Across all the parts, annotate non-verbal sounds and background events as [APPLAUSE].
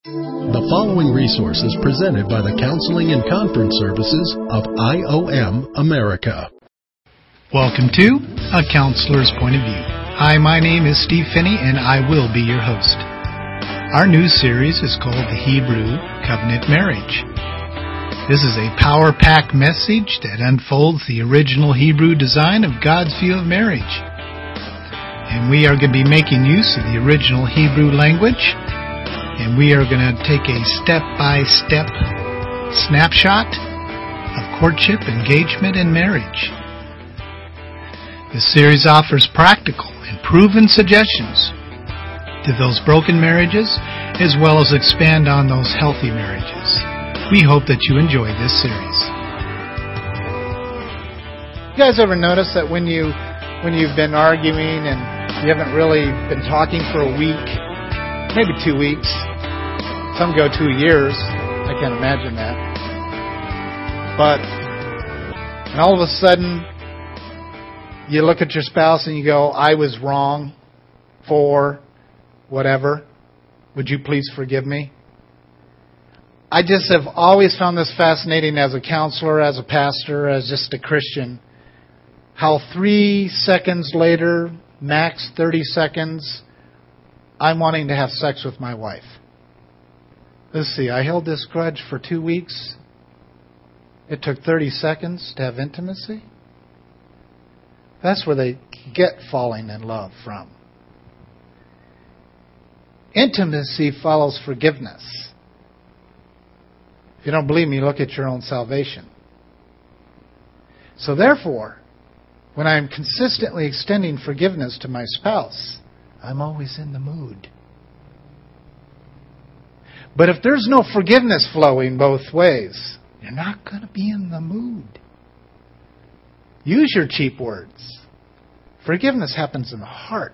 The following resource is presented by the Counseling and Conference Services of IOM America. Welcome to A Counselor's Point of View. Hi, my name is Steve Phinney, and I will be your host. Our new series is called The Hebrew Covenant Marriage. This is a power packed message that unfolds the original Hebrew design of God's view of marriage. And we are going to be making use of the original Hebrew language and we are going to take a step by step snapshot of courtship, engagement, and marriage. This series offers practical and proven suggestions to those broken marriages as well as expand on those healthy marriages. We hope that you enjoy this series. You guys ever notice that when you when you've been arguing and you haven't really been talking for a week, maybe two weeks, some go two years. I can't imagine that. But, and all of a sudden, you look at your spouse and you go, I was wrong for whatever. Would you please forgive me? I just have always found this fascinating as a counselor, as a pastor, as just a Christian. How three seconds later, max 30 seconds, I'm wanting to have sex with my wife. Let's see, I held this grudge for two weeks. It took 30 seconds to have intimacy. That's where they get falling in love from. Intimacy follows forgiveness. If you don't believe me, look at your own salvation. So, therefore, when I'm consistently extending forgiveness to my spouse, I'm always in the mood. But if there's no forgiveness flowing both ways, you're not going to be in the mood. Use your cheap words. Forgiveness happens in the heart.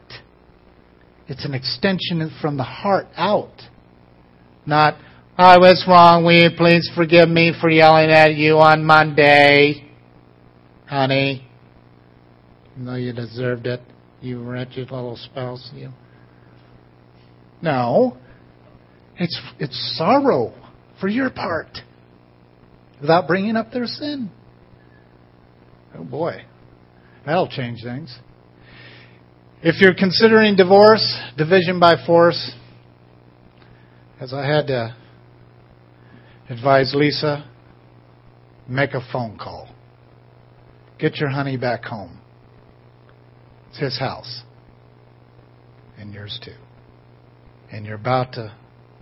It's an extension from the heart out. Not, I was wrong. Will you please forgive me for yelling at you on Monday? Honey, though you deserved it, you wretched little spouse, you. No. It's, it's sorrow for your part without bringing up their sin. Oh boy, that'll change things. If you're considering divorce, division by force, as I had to advise Lisa, make a phone call. Get your honey back home. It's his house. And yours too. And you're about to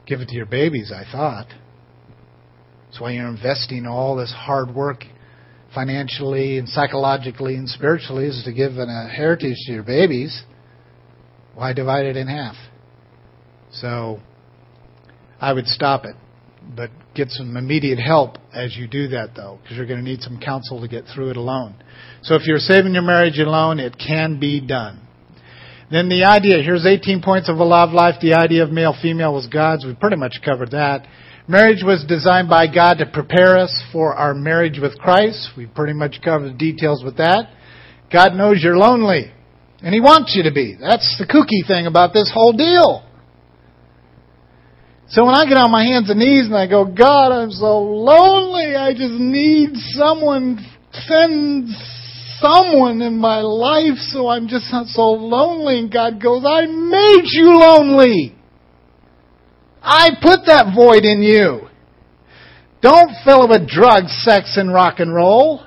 give it to your babies, I thought. That's why you're investing all this hard work financially and psychologically and spiritually is to give a heritage to your babies. Why divide it in half? So I would stop it, but get some immediate help as you do that, though, because you're going to need some counsel to get through it alone. So if you're saving your marriage alone, it can be done. Then the idea, here's 18 points of a love life. The idea of male female was God's. We pretty much covered that. Marriage was designed by God to prepare us for our marriage with Christ. We pretty much covered the details with that. God knows you're lonely. And He wants you to be. That's the kooky thing about this whole deal. So when I get on my hands and knees and I go, God, I'm so lonely. I just need someone send someone in my life, so I'm just not so lonely. And God goes, I made you lonely. I put that void in you. Don't fill it with drugs, sex, and rock and roll.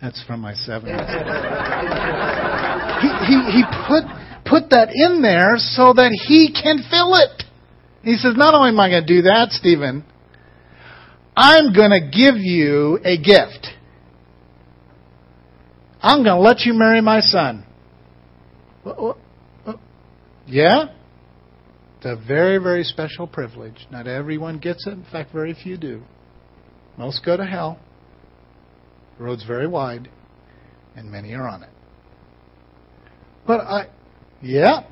That's from my 70s. he, he, he put, put that in there so that he can fill it. He says, not only am I going to do that, Stephen, I'm going to give you a gift. I'm going to let you marry my son. Yeah? It's a very, very special privilege. Not everyone gets it. In fact, very few do. Most go to hell. The road's very wide, and many are on it. But I, yeah,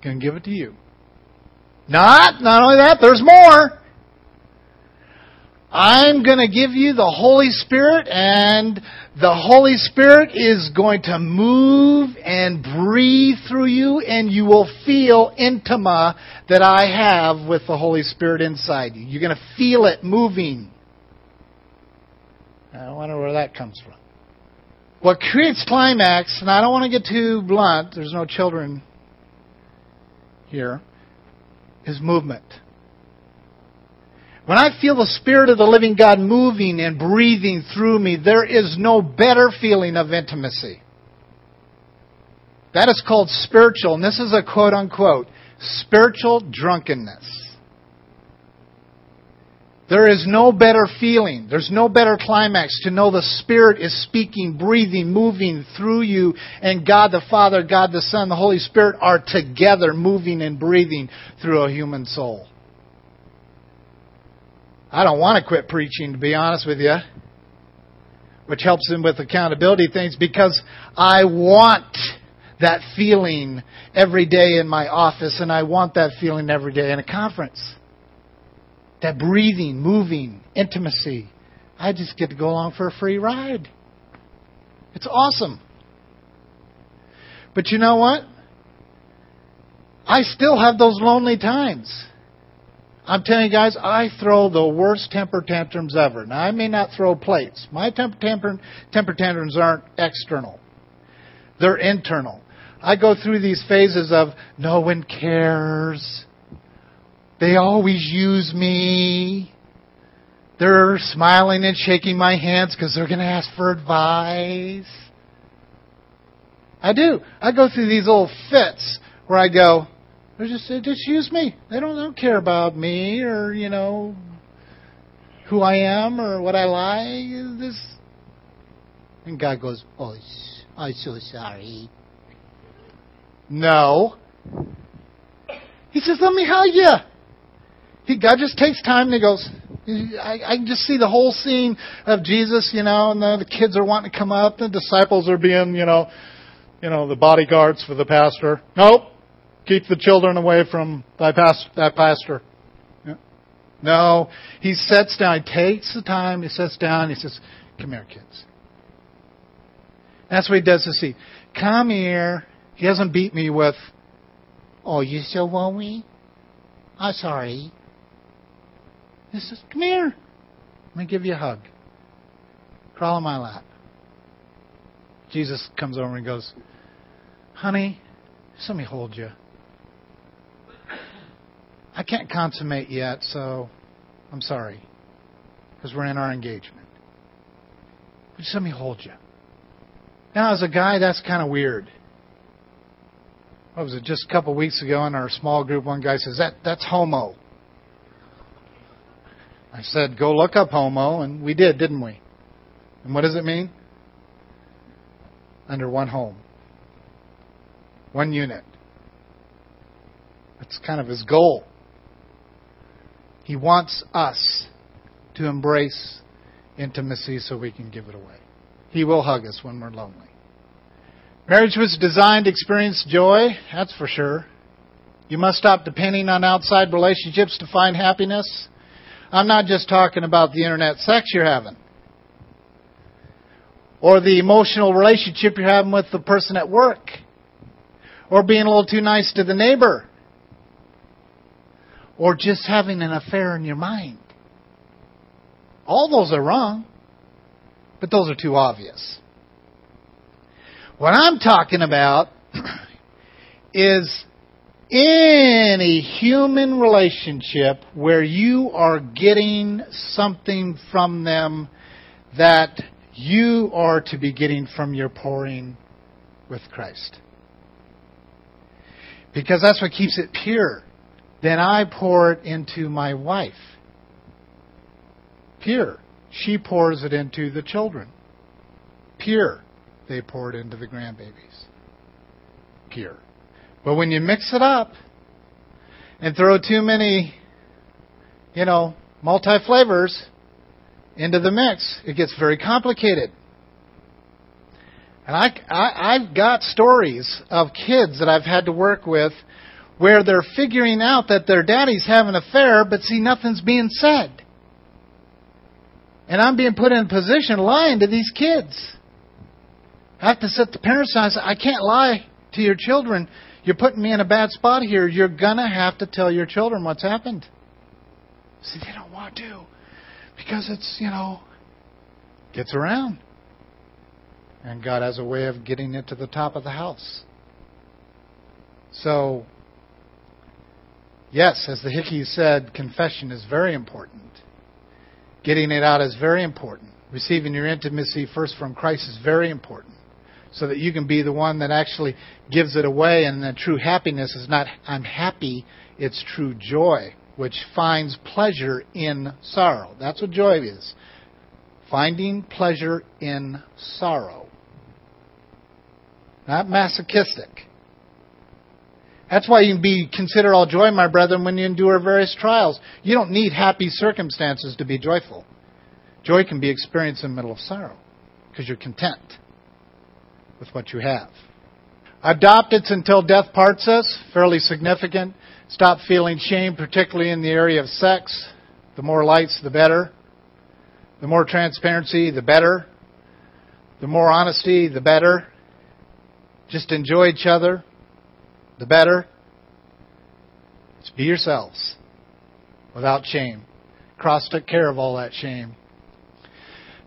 can give it to you. Not, not only that, there's more. I'm going to give you the Holy Spirit, and the Holy Spirit is going to move and breathe through you, and you will feel intima that I have with the Holy Spirit inside you. You're going to feel it moving. I wonder where that comes from. What creates climax, and I don't want to get too blunt, there's no children here, is movement. When I feel the Spirit of the living God moving and breathing through me, there is no better feeling of intimacy. That is called spiritual, and this is a quote unquote, spiritual drunkenness. There is no better feeling. There's no better climax to know the Spirit is speaking, breathing, moving through you, and God the Father, God the Son, the Holy Spirit are together moving and breathing through a human soul. I don't want to quit preaching, to be honest with you, which helps him with accountability things because I want that feeling every day in my office and I want that feeling every day in a conference. That breathing, moving, intimacy. I just get to go along for a free ride. It's awesome. But you know what? I still have those lonely times. I'm telling you guys, I throw the worst temper tantrums ever. Now, I may not throw plates. My temper, temper, temper tantrums aren't external, they're internal. I go through these phases of no one cares. They always use me. They're smiling and shaking my hands because they're going to ask for advice. I do. I go through these little fits where I go, they just they just use me. They don't, they don't care about me or you know who I am or what I like. This and God goes, "Oh, I'm so sorry." No. He says, "Let me hug you." He God just takes time and he goes. I, I can just see the whole scene of Jesus, you know, and the, the kids are wanting to come up, the disciples are being, you know, you know, the bodyguards for the pastor. Nope, Keep the children away from thy past, that pastor. No, he sits down. He takes the time. He sits down. He says, "Come here, kids." That's what he does to see. Come here. He doesn't beat me with, "Oh, you still want me?" I'm sorry. He says, "Come here. Let me give you a hug. Crawl on my lap." Jesus comes over and goes, "Honey, let me hold you." I can't consummate yet, so I'm sorry. Because we're in our engagement. But just let me hold you. Now, as a guy, that's kind of weird. What was it, just a couple weeks ago in our small group, one guy says, that, that's homo. I said, go look up homo, and we did, didn't we? And what does it mean? Under one home. One unit. That's kind of his goal. He wants us to embrace intimacy so we can give it away. He will hug us when we're lonely. Marriage was designed to experience joy, that's for sure. You must stop depending on outside relationships to find happiness. I'm not just talking about the internet sex you're having or the emotional relationship you're having with the person at work or being a little too nice to the neighbor or just having an affair in your mind. All those are wrong, but those are too obvious. What I'm talking about [CLEARS THROAT] is any human relationship where you are getting something from them that you are to be getting from your pouring with Christ. Because that's what keeps it pure. Then I pour it into my wife. Pure. She pours it into the children. Pure. They pour it into the grandbabies. Pure. But when you mix it up and throw too many, you know, multi flavors into the mix, it gets very complicated. And I, I, I've got stories of kids that I've had to work with where they're figuring out that their daddy's having an affair, but see, nothing's being said. And I'm being put in a position lying to these kids. I have to set the parents down. I say, I can't lie to your children. You're putting me in a bad spot here. You're going to have to tell your children what's happened. See, they don't want to because it's, you know, gets around. And God has a way of getting it to the top of the house. So, yes, as the Hickey said, confession is very important. Getting it out is very important. Receiving your intimacy first from Christ is very important. So that you can be the one that actually gives it away, and the true happiness is not, I'm happy, it's true joy, which finds pleasure in sorrow. That's what joy is. Finding pleasure in sorrow. Not masochistic. That's why you can be consider all joy, my brethren, when you endure various trials. You don't need happy circumstances to be joyful. Joy can be experienced in the middle of sorrow because you're content with what you have. Adopt it until death parts us, fairly significant. Stop feeling shame, particularly in the area of sex. The more lights, the better. The more transparency, the better. The more honesty, the better. Just enjoy each other the better. Just be yourselves without shame. Cross took care of all that shame.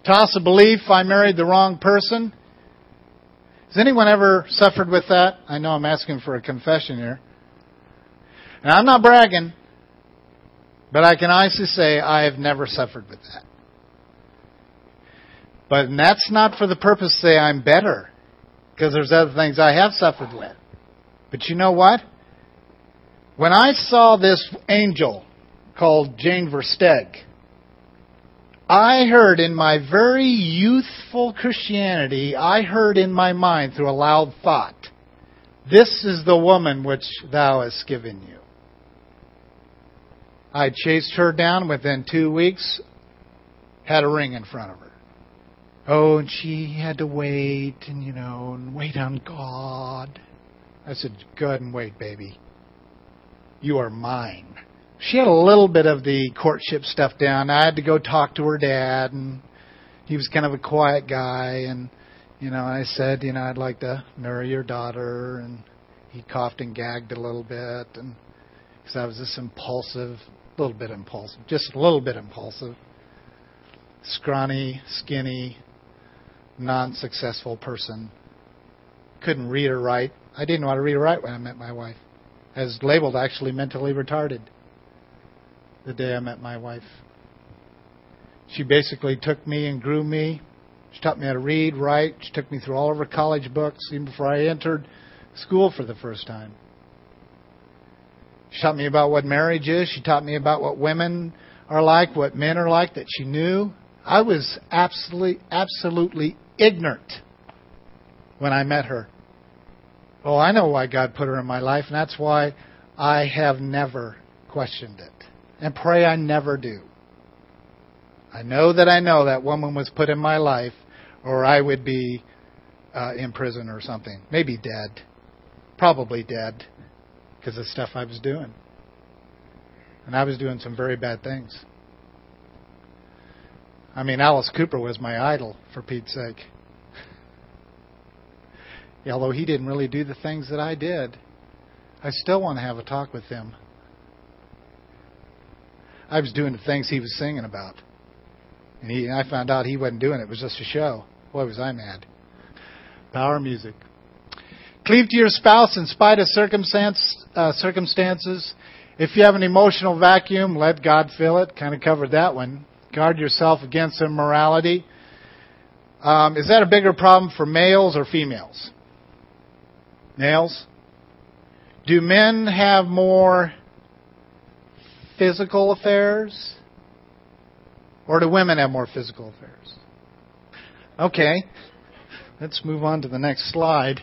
Toss a belief I married the wrong person. Has anyone ever suffered with that? I know I'm asking for a confession here. And I'm not bragging, but I can honestly say I have never suffered with that. But that's not for the purpose to say I'm better, because there's other things I have suffered with. But you know what? When I saw this angel called Jane Versteg, I heard in my very youthful Christianity, I heard in my mind through a loud thought, This is the woman which thou hast given you. I chased her down within two weeks, had a ring in front of her. Oh, and she had to wait and, you know, and wait on God. I said, Go ahead and wait, baby. You are mine. She had a little bit of the courtship stuff down. I had to go talk to her dad, and he was kind of a quiet guy. And, you know, I said, You know, I'd like to marry your daughter. And he coughed and gagged a little bit. And because I was this impulsive, a little bit impulsive, just a little bit impulsive, scrawny, skinny, non successful person. Couldn't read or write I didn't want to read or write when I met my wife. I was labeled actually mentally retarded the day I met my wife. She basically took me and grew me. She taught me how to read, write. She took me through all of her college books even before I entered school for the first time. She taught me about what marriage is. She taught me about what women are like, what men are like that she knew. I was absolutely, absolutely ignorant when I met her. Oh, I know why God put her in my life, and that's why I have never questioned it. And pray I never do. I know that I know that woman was put in my life, or I would be uh, in prison or something. Maybe dead. Probably dead because of stuff I was doing. And I was doing some very bad things. I mean, Alice Cooper was my idol, for Pete's sake although he didn't really do the things that I did, I still want to have a talk with him. I was doing the things he was singing about. And he, I found out he wasn't doing it. It was just a show. Boy, was I mad. Power music. Cleave to your spouse in spite of circumstance, uh, circumstances. If you have an emotional vacuum, let God fill it. Kind of covered that one. Guard yourself against immorality. Um, is that a bigger problem for males or females? Nails? Do men have more physical affairs? Or do women have more physical affairs? Okay. Let's move on to the next slide.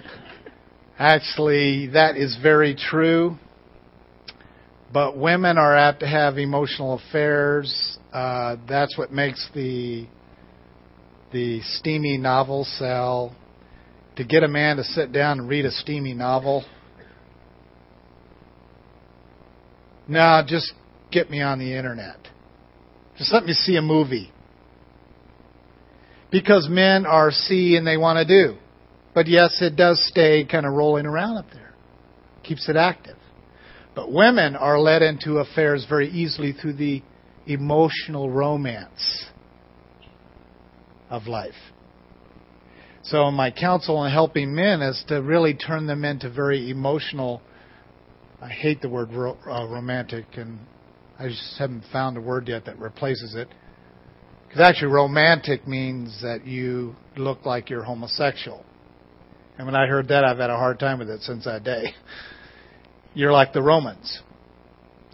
[LAUGHS] Actually, that is very true. But women are apt to have emotional affairs. Uh, that's what makes the the steamy novel sell to get a man to sit down and read a steamy novel. No, just get me on the internet. Just let me see a movie. Because men are see and they want to do. But yes, it does stay kind of rolling around up there. Keeps it active. But women are led into affairs very easily through the emotional romance of life. So my counsel in helping men is to really turn them into very emotional. I hate the word ro- uh, romantic, and I just haven't found a word yet that replaces it. Because actually, romantic means that you look like you're homosexual. And when I heard that, I've had a hard time with it since that day. [LAUGHS] You're like the Romans.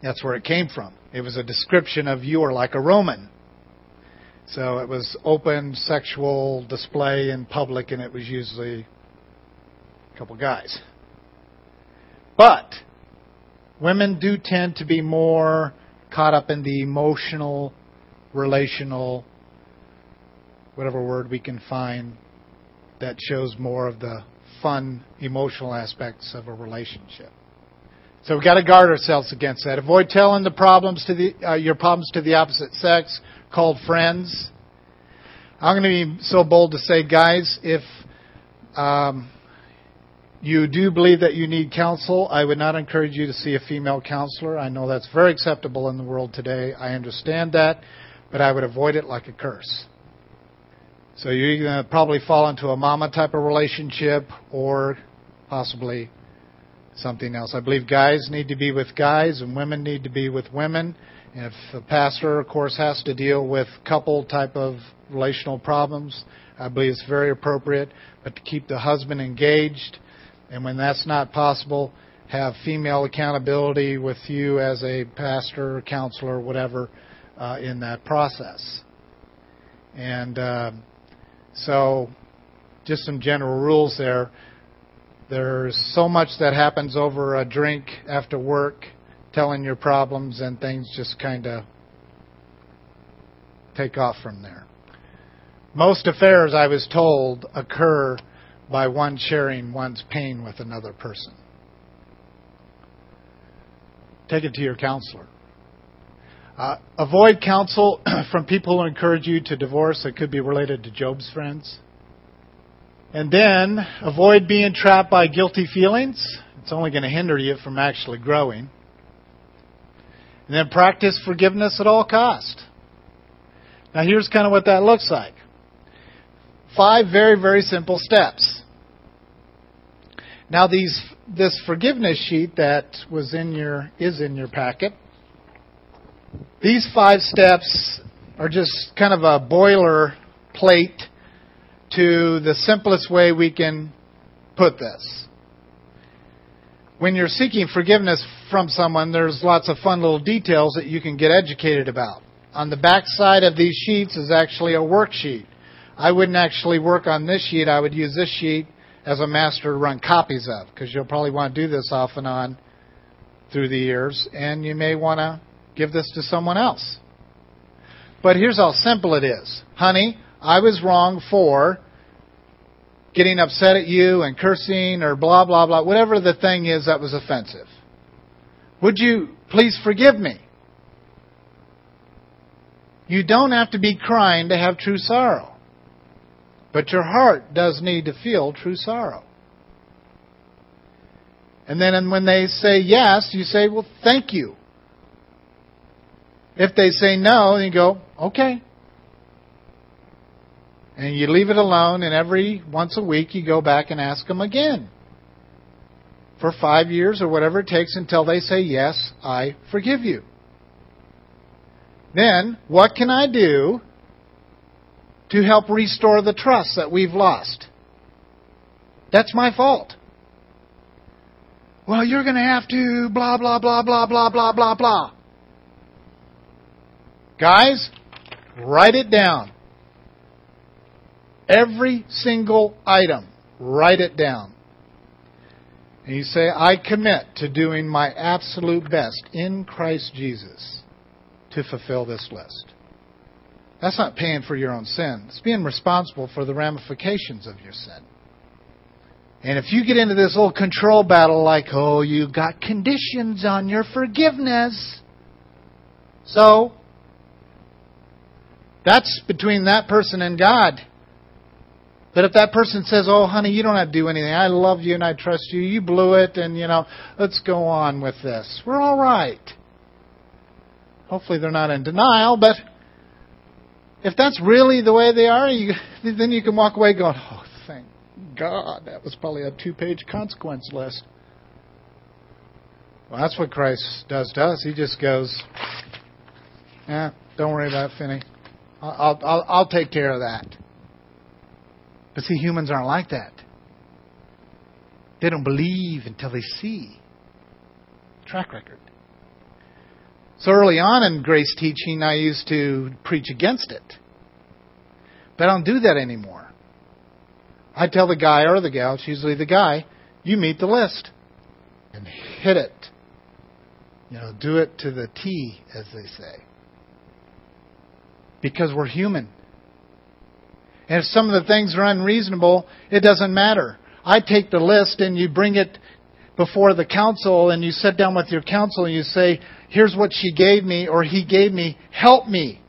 That's where it came from. It was a description of you are like a Roman. So it was open sexual display in public, and it was usually a couple guys. But women do tend to be more caught up in the emotional, relational, whatever word we can find that shows more of the fun, emotional aspects of a relationship. So we've got to guard ourselves against that. Avoid telling the problems to the uh, your problems to the opposite sex, called friends. I'm going to be so bold to say, guys, if um, you do believe that you need counsel, I would not encourage you to see a female counselor. I know that's very acceptable in the world today. I understand that, but I would avoid it like a curse. So you're going to probably fall into a mama type of relationship or possibly something else. I believe guys need to be with guys and women need to be with women. If a pastor, of course, has to deal with couple type of relational problems, I believe it's very appropriate. But to keep the husband engaged, and when that's not possible, have female accountability with you as a pastor, counselor, whatever, uh, in that process. And uh, so, just some general rules there. There's so much that happens over a drink after work, telling your problems, and things just kind of take off from there. Most affairs, I was told, occur by one sharing one's pain with another person. Take it to your counselor. Uh, avoid counsel [CLEARS THROAT] from people who encourage you to divorce that could be related to Job's friends. And then avoid being trapped by guilty feelings. It's only going to hinder you from actually growing. And then practice forgiveness at all cost. Now here's kind of what that looks like. Five very, very simple steps. Now these this forgiveness sheet that was in your is in your packet. These five steps are just kind of a boiler plate to the simplest way we can put this. When you're seeking forgiveness from someone, there's lots of fun little details that you can get educated about. On the back side of these sheets is actually a worksheet. I wouldn't actually work on this sheet. I would use this sheet as a master to run copies of because you'll probably want to do this off and on through the years, and you may want to give this to someone else. But here's how simple it is. Honey, I was wrong for getting upset at you and cursing or blah, blah, blah, whatever the thing is that was offensive. Would you please forgive me? You don't have to be crying to have true sorrow. But your heart does need to feel true sorrow. And then when they say yes, you say, well, thank you. If they say no, you go, okay. And you leave it alone, and every once a week you go back and ask them again. For five years or whatever it takes until they say, yes, I forgive you. Then, what can I do to help restore the trust that we've lost? That's my fault. Well, you're going to have to blah, blah, blah, blah, blah, blah, blah, blah. Guys, write it down. Every single item, write it down. And you say, I commit to doing my absolute best in Christ Jesus to fulfill this list. That's not paying for your own sin. It's being responsible for the ramifications of your sin. And if you get into this little control battle like, oh, you got conditions on your forgiveness. So, That's between that person and God. But if that person says, "Oh, honey, you don't have to do anything. I love you and I trust you. You blew it, and you know, let's go on with this. We're all right." Hopefully, they're not in denial. But if that's really the way they are, you, [LAUGHS] then you can walk away going, "Oh, thank God, that was probably a two-page consequence list." Well, that's what Christ does to us. He just goes, "Yeah, don't worry about it, Phinney. I'll, I'll, I'll take care of that." But see, humans aren't like that. They don't believe until they see. Track record. So early on in grace teaching, I used to preach against it. But I don't do that anymore. I tell the guy or the gal, it's usually the guy, you meet the list and hit it. You know, do it to the T, as they say. Because we're human. And if some of the things are unreasonable, it doesn't matter. I take the list and you bring it before the council and you sit down with your council and you say, here's what she gave me or he gave me. Help me.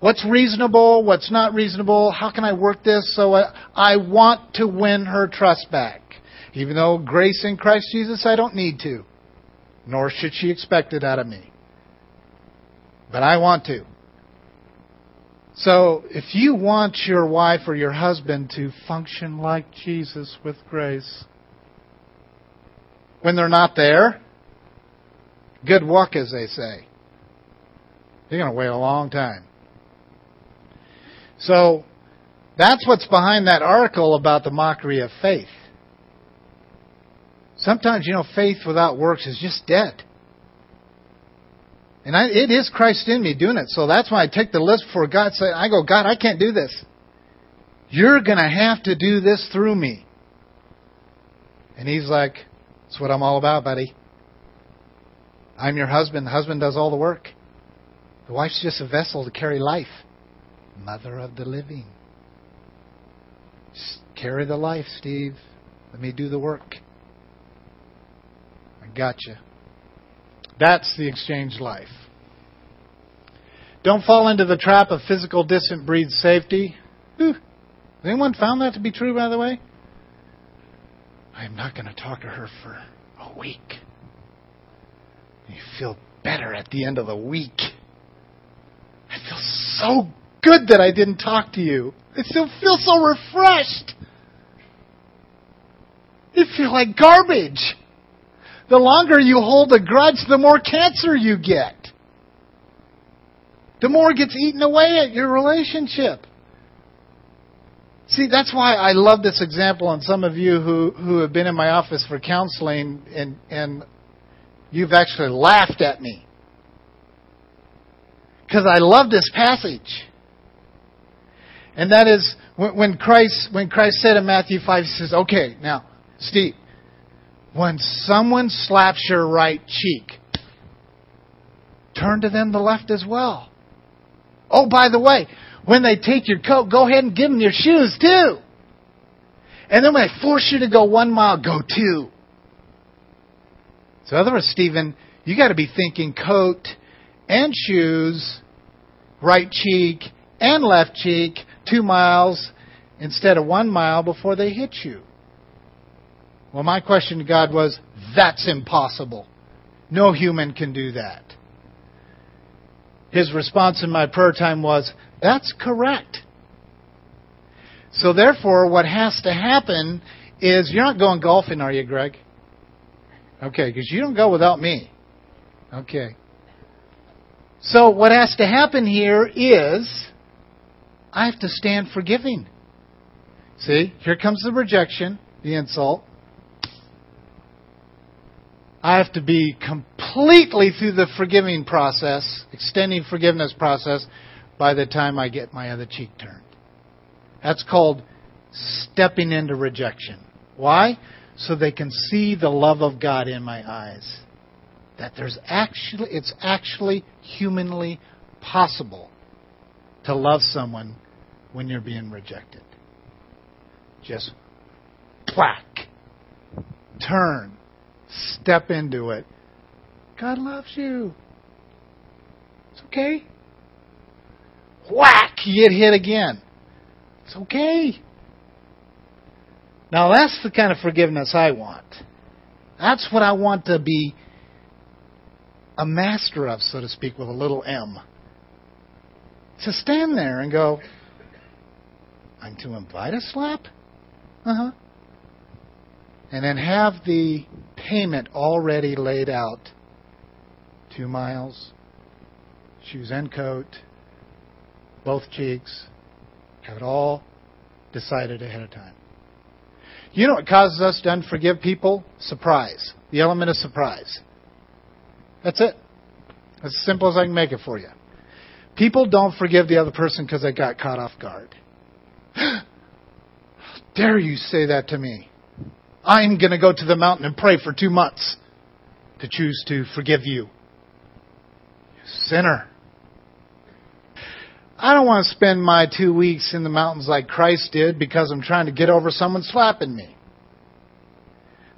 What's reasonable? What's not reasonable? How can I work this so I, want to win her trust back? Even though grace in Christ Jesus, I don't need to. Nor should she expect it out of me. But I want to. So, if you want your wife or your husband to function like Jesus with grace, when they're not there, good luck, as they say. You're going to wait a long time. So, that's what's behind that article about the mockery of faith. Sometimes, you know, faith without works is just dead. And I, it is Christ in me doing it. So that's why I take the list before God. Say, I go, God, I can't do this. You're going to have to do this through me. And he's like, That's what I'm all about, buddy. I'm your husband. The husband does all the work. The wife's just a vessel to carry life. Mother of the living. Just carry the life, Steve. Let me do the work. I got you. That's the exchange life. Don't fall into the trap of physical distant breeds safety. Whew. Has anyone found that to be true, by the way? I'm not going to talk to her for a week. You feel better at the end of the week. I feel so good that I didn't talk to you. I still feel so refreshed. You feel like garbage. The longer you hold a grudge, the more cancer you get. The more it gets eaten away at your relationship. See, that's why I love this example, and some of you who, who have been in my office for counseling, and, and you've actually laughed at me. Because I love this passage. And that is when Christ, when Christ said in Matthew 5, he says, okay, now, Steve, when someone slaps your right cheek, turn to them the left as well. Oh, by the way, when they take your coat, go ahead and give them your shoes too. And then when they force you to go one mile, go two. So, in other words, Stephen, you got to be thinking coat and shoes, right cheek and left cheek, two miles instead of one mile before they hit you. Well, my question to God was, that's impossible. No human can do that. His response in my prayer time was, that's correct. So therefore, what has to happen is, you're not going golfing, are you, Greg? Okay, because you don't go without me. Okay. So what has to happen here is, I have to stand forgiving. See, here comes the rejection, the insult. I have to be completely through the forgiving process, extending forgiveness process, by the time I get my other cheek turned. That's called stepping into rejection. Why? So they can see the love of God in my eyes. That there's actually, it's actually humanly possible to love someone when you're being rejected. Just whack. Turn Step into it. God loves you. It's okay. whack, you get hit again. It's okay. Now that's the kind of forgiveness I want. That's what I want to be a master of, so to speak, with a little m. To stand there and go, I'm to invite a slap? Uh huh. And then have the payment already laid out. Two miles, shoes and coat, both cheeks, have it all decided ahead of time. You know what causes us to unforgive people? Surprise. The element of surprise. That's it. As simple as I can make it for you. People don't forgive the other person because they got caught off guard. [GASPS] dare you say that to me? I'm going to go to the mountain and pray for two months to choose to forgive you. You sinner. I don't want to spend my two weeks in the mountains like Christ did because I'm trying to get over someone slapping me.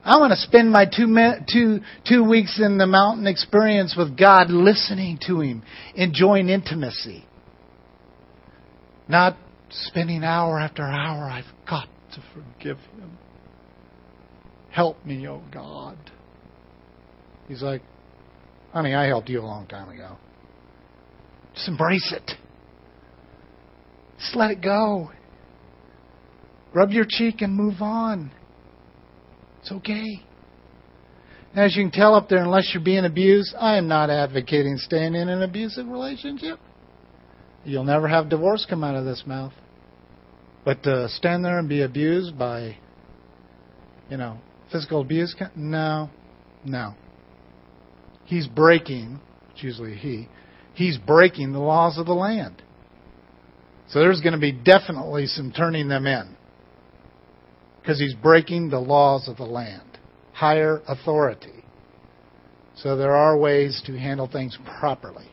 I want to spend my two, two, two weeks in the mountain experience with God, listening to Him, enjoying intimacy. Not spending hour after hour, I've got to forgive Him. Help me, oh God. He's like, honey, I helped you a long time ago. Just embrace it. Just let it go. Rub your cheek and move on. It's okay. As you can tell up there, unless you're being abused, I am not advocating staying in an abusive relationship. You'll never have divorce come out of this mouth. But to stand there and be abused by, you know, physical abuse, no, no. He's breaking, it's usually he, he's breaking the laws of the land. So there's going to be definitely some turning them in because he's breaking the laws of the land, higher authority. So there are ways to handle things properly.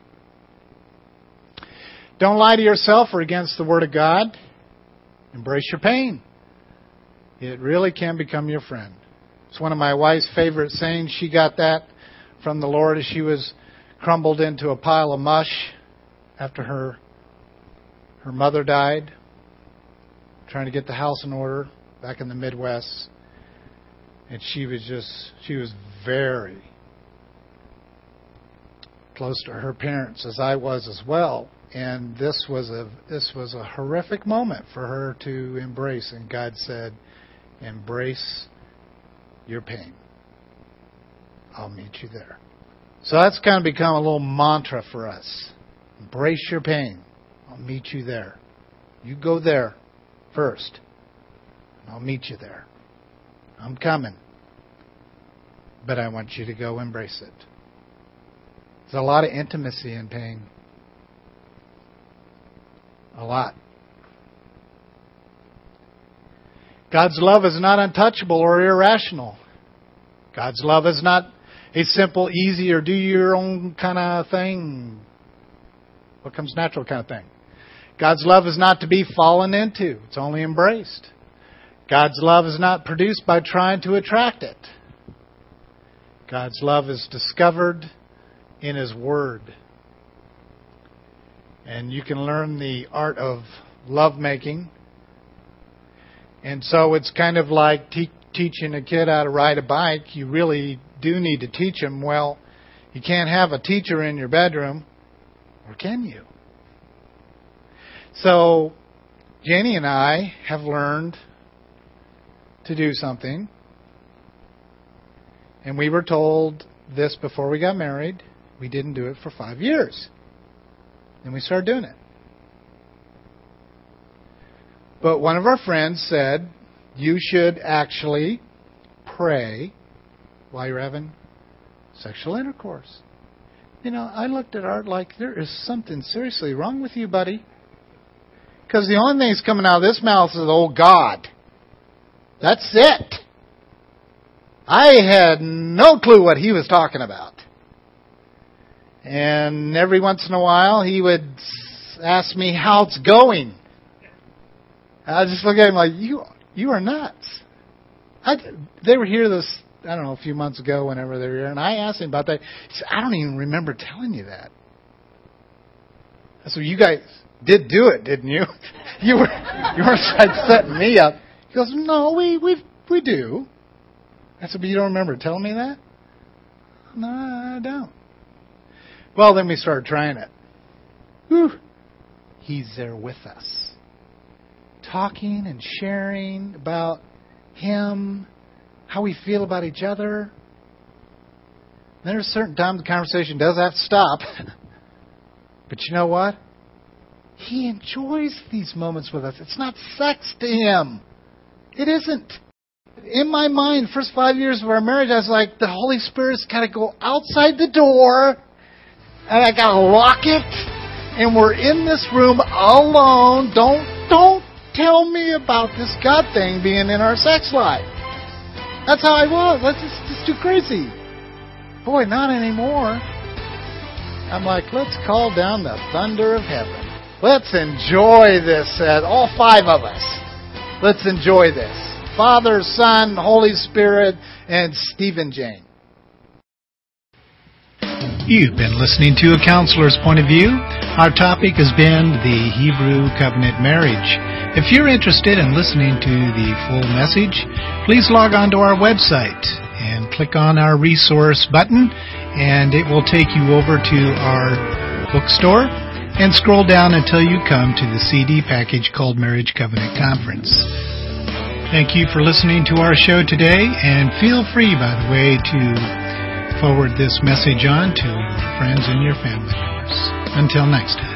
Don't lie to yourself or against the Word of God. Embrace your pain. It really can become your friend. It's one of my wife's favorite sayings. She got that from the Lord as she was crumbled into a pile of mush after her her mother died, trying to get the house in order back in the Midwest. And she was just, she was very close to her parents as I was as well. And this was a this was a horrific moment for her to embrace. And God said, "Embrace your pain. I'll meet you there." So that's kind of become a little mantra for us. Embrace your pain. I'll meet you there. You go there first. I'll meet you there. I'm coming. But I want you to go embrace it. There's a lot of intimacy in pain. A lot. God's love is not untouchable or irrational. God's love is not a simple, easy, or do your own kind of thing. What comes natural kind of thing. God's love is not to be fallen into, it's only embraced. God's love is not produced by trying to attract it. God's love is discovered in His Word. And you can learn the art of lovemaking. And so it's kind of like te- teaching a kid how to ride a bike. You really do need to teach him. Well, you can't have a teacher in your bedroom, or can you? So, Jenny and I have learned to do something. And we were told this before we got married. We didn't do it for five years. And we started doing it. But one of our friends said, you should actually pray while you're having sexual intercourse. You know, I looked at Art like, there is something seriously wrong with you, buddy. Because the only thing that's coming out of this mouth is, oh God. That's it. I had no clue what he was talking about. And every once in a while he would ask me how it's going. I just look at him like, you, you are nuts. I, they were here this, I don't know, a few months ago whenever they were here, and I asked him about that. He said, I don't even remember telling you that. So you guys did do it, didn't you? [LAUGHS] You were you were setting me up. He goes, no, we we we do. I said, but you don't remember telling me that? No, I don't. Well, then we started trying it. Whew. He's there with us, talking and sharing about him, how we feel about each other. Then there's certain times the conversation does have to stop. [LAUGHS] but you know what? He enjoys these moments with us. It's not sex to him. It isn't. In my mind, first five years of our marriage, I was like, the Holy Spirit's got to go outside the door, and I got to lock it, and we're in this room alone. Don't, don't tell me about this God thing being in our sex life. That's how I was. That's just, just too crazy. Boy, not anymore. I'm like, let's call down the thunder of heaven. Let's enjoy this, uh, all five of us. Let's enjoy this. Father, Son, Holy Spirit, and Stephen Jane. You've been listening to A Counselor's Point of View. Our topic has been the Hebrew Covenant Marriage. If you're interested in listening to the full message, please log on to our website and click on our resource button, and it will take you over to our bookstore and scroll down until you come to the CD package called Marriage Covenant Conference. Thank you for listening to our show today, and feel free, by the way, to forward this message on to your friends and your family members. Until next time.